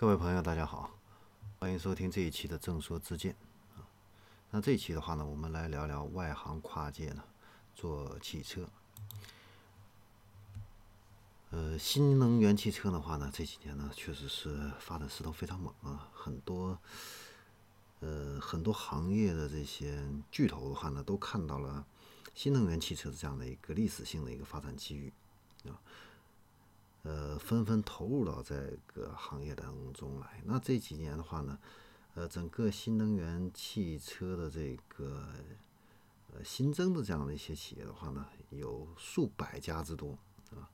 各位朋友，大家好，欢迎收听这一期的正说之见啊。那这一期的话呢，我们来聊聊外行跨界呢做汽车。呃，新能源汽车的话呢，这几年呢确实是发展势头非常猛啊，很多呃很多行业的这些巨头的话呢，都看到了新能源汽车的这样的一个历史性的一个发展机遇啊。呃，纷纷投入到这个行业当中来。那这几年的话呢，呃，整个新能源汽车的这个呃新增的这样的一些企业的话呢，有数百家之多啊。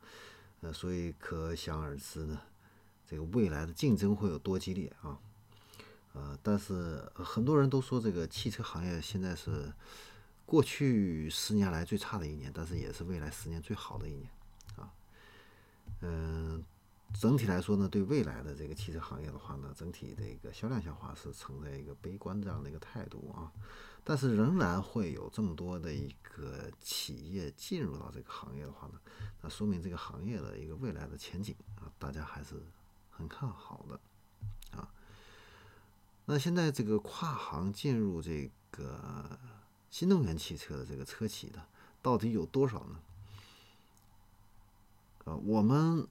呃，所以可想而知呢，这个未来的竞争会有多激烈啊。呃，但是很多人都说这个汽车行业现在是过去十年来最差的一年，但是也是未来十年最好的一年。嗯，整体来说呢，对未来的这个汽车行业的话呢，整体的一个销量下滑是存在一个悲观这样的一个态度啊。但是仍然会有这么多的一个企业进入到这个行业的话呢，那说明这个行业的一个未来的前景啊，大家还是很看好的啊。那现在这个跨行进入这个新能源汽车的这个车企的，到底有多少呢？呃，我们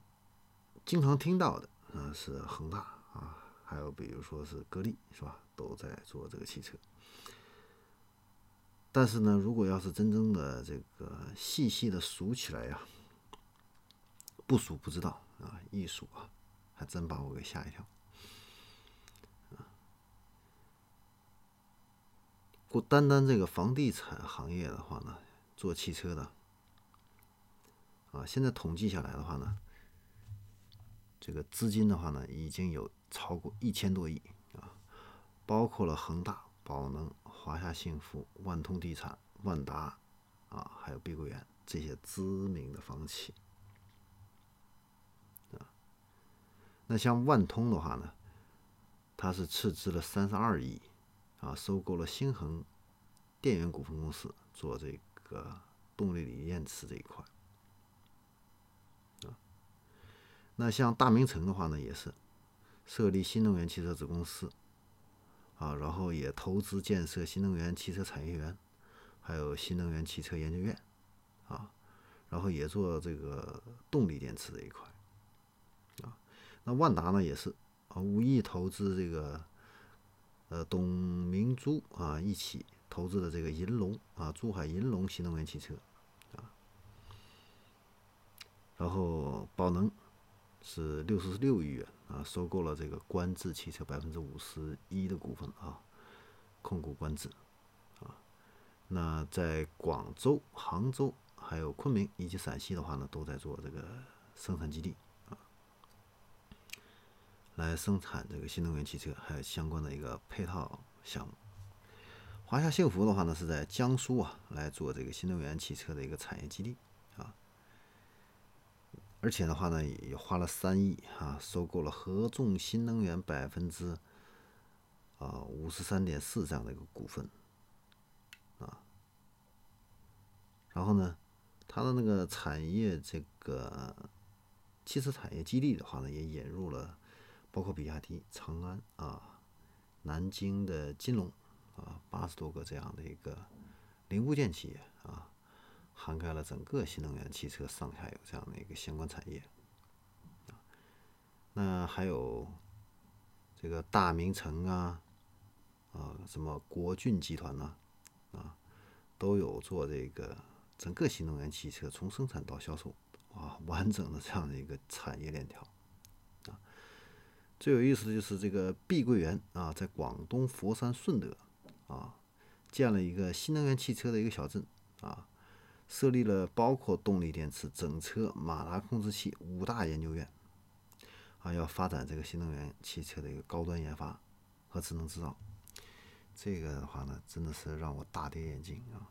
经常听到的，呃，是恒大啊，还有比如说是格力，是吧？都在做这个汽车。但是呢，如果要是真正的这个细细的数起来呀，不数不知道啊，一数啊，还真把我给吓一跳。过单单这个房地产行业的话呢，做汽车的。啊，现在统计下来的话呢，这个资金的话呢，已经有超过一千多亿啊，包括了恒大、宝能、华夏幸福、万通地产、万达啊，还有碧桂园这些知名的房企啊。那像万通的话呢，它是斥资了三十二亿啊，收购了星恒电源股份公司，做这个动力锂电池这一块。那像大明城的话呢，也是设立新能源汽车子公司，啊，然后也投资建设新能源汽车产业园，还有新能源汽车研究院，啊，然后也做这个动力电池这一块，啊，那万达呢也是啊，五亿投资这个，呃，董明珠啊一起投资的这个银龙啊，珠海银龙新能源汽车，啊，然后宝能。是六十六亿元啊，收购了这个观致汽车百分之五十一的股份啊，控股观致啊。那在广州、杭州、还有昆明以及陕西的话呢，都在做这个生产基地啊，来生产这个新能源汽车，还有相关的一个配套项目。华夏幸福的话呢，是在江苏啊来做这个新能源汽车的一个产业基地。而且的话呢，也花了三亿啊，收购了合众新能源百分之啊五十三点四这样的一个股份啊。然后呢，它的那个产业这个汽车产业基地的话呢，也引入了包括比亚迪、长安啊、南京的金龙啊八十多个这样的一个零部件企业啊。涵盖了整个新能源汽车上下游这样的一个相关产业，那还有这个大明城啊，啊，什么国骏集团呐，啊，都有做这个整个新能源汽车从生产到销售啊，完整的这样的一个产业链条啊。最有意思的就是这个碧桂园啊，在广东佛山顺德啊，建了一个新能源汽车的一个小镇啊。设立了包括动力电池、整车、马达控制器五大研究院，啊，要发展这个新能源汽车的一个高端研发和智能制造。这个的话呢，真的是让我大跌眼镜啊！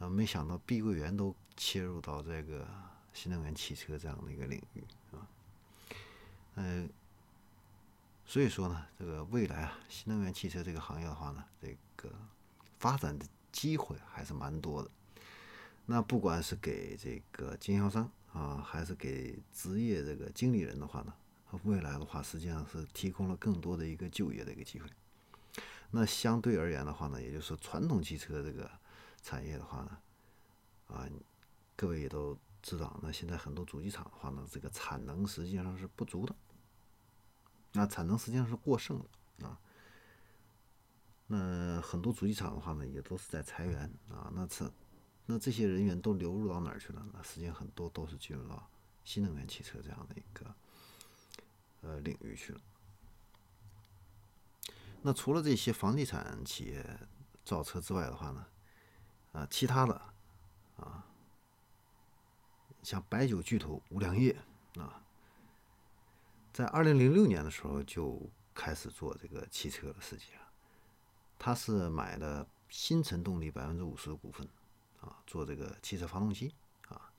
啊，没想到碧桂园都切入到这个新能源汽车这样的一个领域啊。嗯，所以说呢，这个未来啊，新能源汽车这个行业的话呢，这个发展的机会还是蛮多的。那不管是给这个经销商啊，还是给职业这个经理人的话呢，未来的话，实际上是提供了更多的一个就业的一个机会。那相对而言的话呢，也就是传统汽车这个产业的话呢，啊，各位也都知道，那现在很多主机厂的话呢，这个产能实际上是不足的，那产能实际上是过剩的啊。那很多主机厂的话呢，也都是在裁员啊。那这那这些人员都流入到哪儿去了？那实际上很多都是进入到新能源汽车这样的一个呃领域去了。那除了这些房地产企业造车之外的话呢，啊，其他的啊，像白酒巨头五粮液啊，在二零零六年的时候就开始做这个汽车了。实际上，他是买了新辰动力百分之五十的股份啊，做这个汽车发动机啊。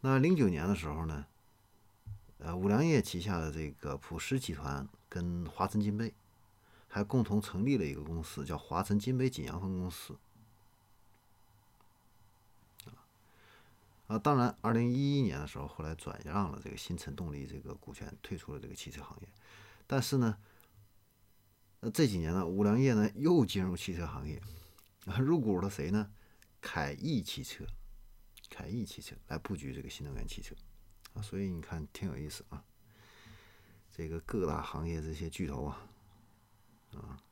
那零九年的时候呢，呃，五粮液旗下的这个普时集团跟华晨金杯。还共同成立了一个公司，叫华晨金杯锦阳分公司。啊，当然，二零一一年的时候，后来转让了这个新辰动力这个股权，退出了这个汽车行业。但是呢，呃，这几年呢，五粮液呢又进入汽车行业，啊，入股了谁呢？凯翼汽车，凯翼汽车来布局这个新能源汽车。啊，所以你看，挺有意思啊。这个各大行业这些巨头啊。啊，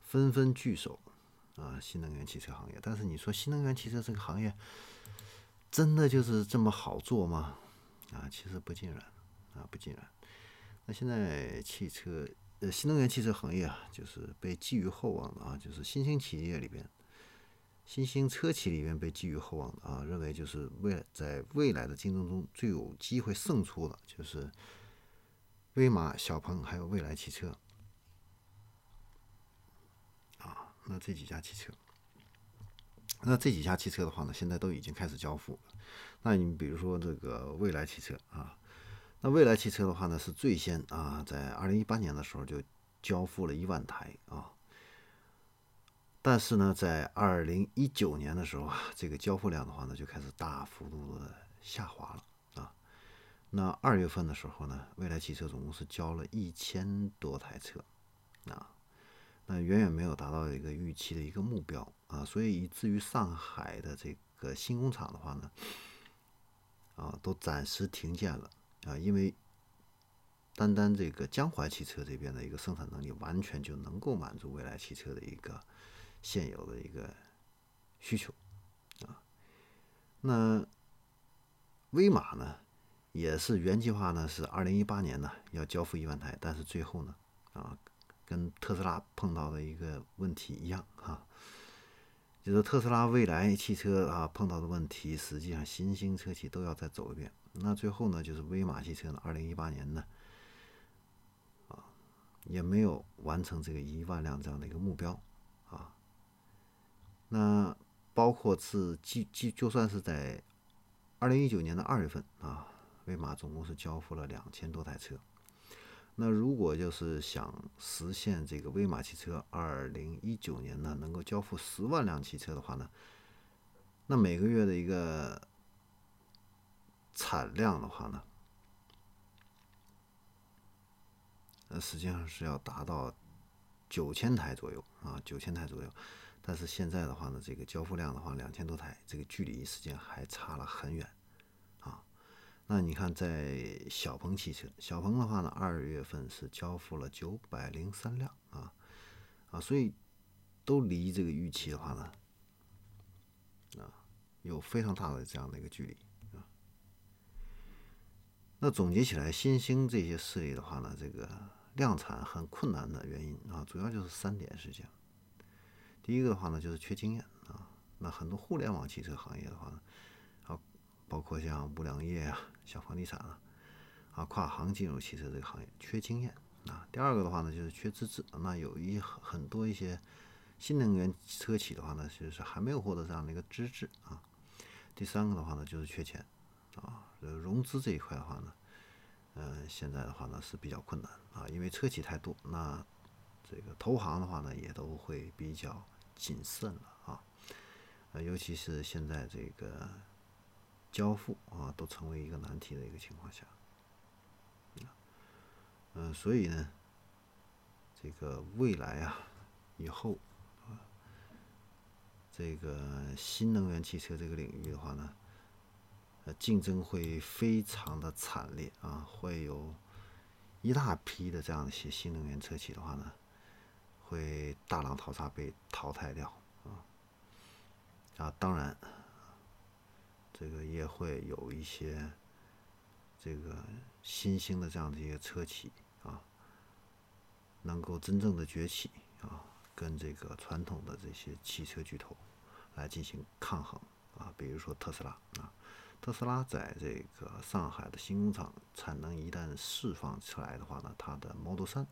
纷纷聚首啊，新能源汽车行业。但是你说新能源汽车这个行业真的就是这么好做吗？啊，其实不尽然啊，不尽然。那现在汽车呃，新能源汽车行业啊，就是被寄予厚望的啊，就是新兴企业里边，新兴车企里面被寄予厚望的啊，认为就是未在未来的竞争中最有机会胜出的，就是威马、小鹏还有蔚来汽车啊。那这几家汽车，那这几家汽车的话呢，现在都已经开始交付。那你比如说这个蔚来汽车啊，那蔚来汽车的话呢，是最先啊，在二零一八年的时候就交付了一万台啊。但是呢，在二零一九年的时候啊，这个交付量的话呢，就开始大幅度的下滑了啊。那二月份的时候呢，蔚来汽车总共是交了一千多台车啊。那远远没有达到一个预期的一个目标啊，所以以至于上海的这个新工厂的话呢，啊，都暂时停建了啊，因为单单这个江淮汽车这边的一个生产能力，完全就能够满足未来汽车的一个现有的一个需求啊。那威马呢，也是原计划呢是二零一八年呢要交付一万台，但是最后呢，啊。跟特斯拉碰到的一个问题一样哈，就是特斯拉未来汽车啊碰到的问题，实际上新兴车企都要再走一遍。那最后呢，就是威马汽车呢，二零一八年呢，啊，也没有完成这个一万辆这样的一个目标。那包括是即即就算是在二零一九年的二月份啊，威马总共是交付了两千多台车。那如果就是想实现这个威马汽车二零一九年呢能够交付十万辆汽车的话呢，那每个月的一个产量的话呢，呃，实际上是要达到九千台左右啊，九千台左右。但是现在的话呢，这个交付量的话两千多台，这个距离时间还差了很远。啊那你看，在小鹏汽车，小鹏的话呢，二月份是交付了九百零三辆啊啊，所以都离这个预期的话呢，啊，有非常大的这样的一个距离啊。那总结起来，新兴这些势力的话呢，这个量产很困难的原因啊，主要就是三点事情。第一个的话呢，就是缺经验啊。那很多互联网汽车行业的话呢，啊，包括像五粮液啊。像房地产啊，啊，跨行进入汽车这个行业缺经验啊。第二个的话呢，就是缺资质。那有一很多一些新能源车企的话呢，其实是还没有获得这样的一个资质啊。第三个的话呢，就是缺钱啊，融资这一块的话呢，嗯，现在的话呢是比较困难啊，因为车企太多，那这个投行的话呢也都会比较谨慎了啊，呃，尤其是现在这个。交付啊，都成为一个难题的一个情况下，嗯，所以呢，这个未来啊，以后啊，这个新能源汽车这个领域的话呢，呃，竞争会非常的惨烈啊，会有一大批的这样的一些新能源车企的话呢，会大浪淘沙被淘汰掉啊，啊，当然，这个也会有一些这个新兴的这样的一个车企啊。能够真正的崛起啊，跟这个传统的这些汽车巨头来进行抗衡啊，比如说特斯拉啊，特斯拉在这个上海的新工厂产能一旦释放出来的话呢，它的 Model 3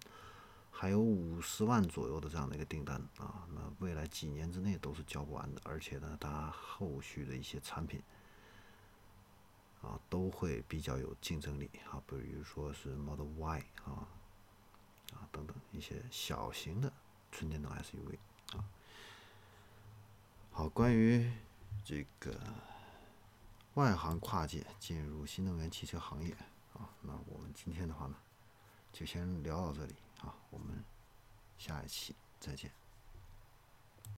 还有五十万左右的这样的一个订单啊，那未来几年之内都是交不完的，而且呢，它后续的一些产品啊都会比较有竞争力啊，比如说是 Model Y 啊。啊，等等一些小型的纯电动 SUV 啊。好，关于这个外行跨界进入新能源汽车行业啊，那我们今天的话呢，就先聊到这里好，我们下一期再见。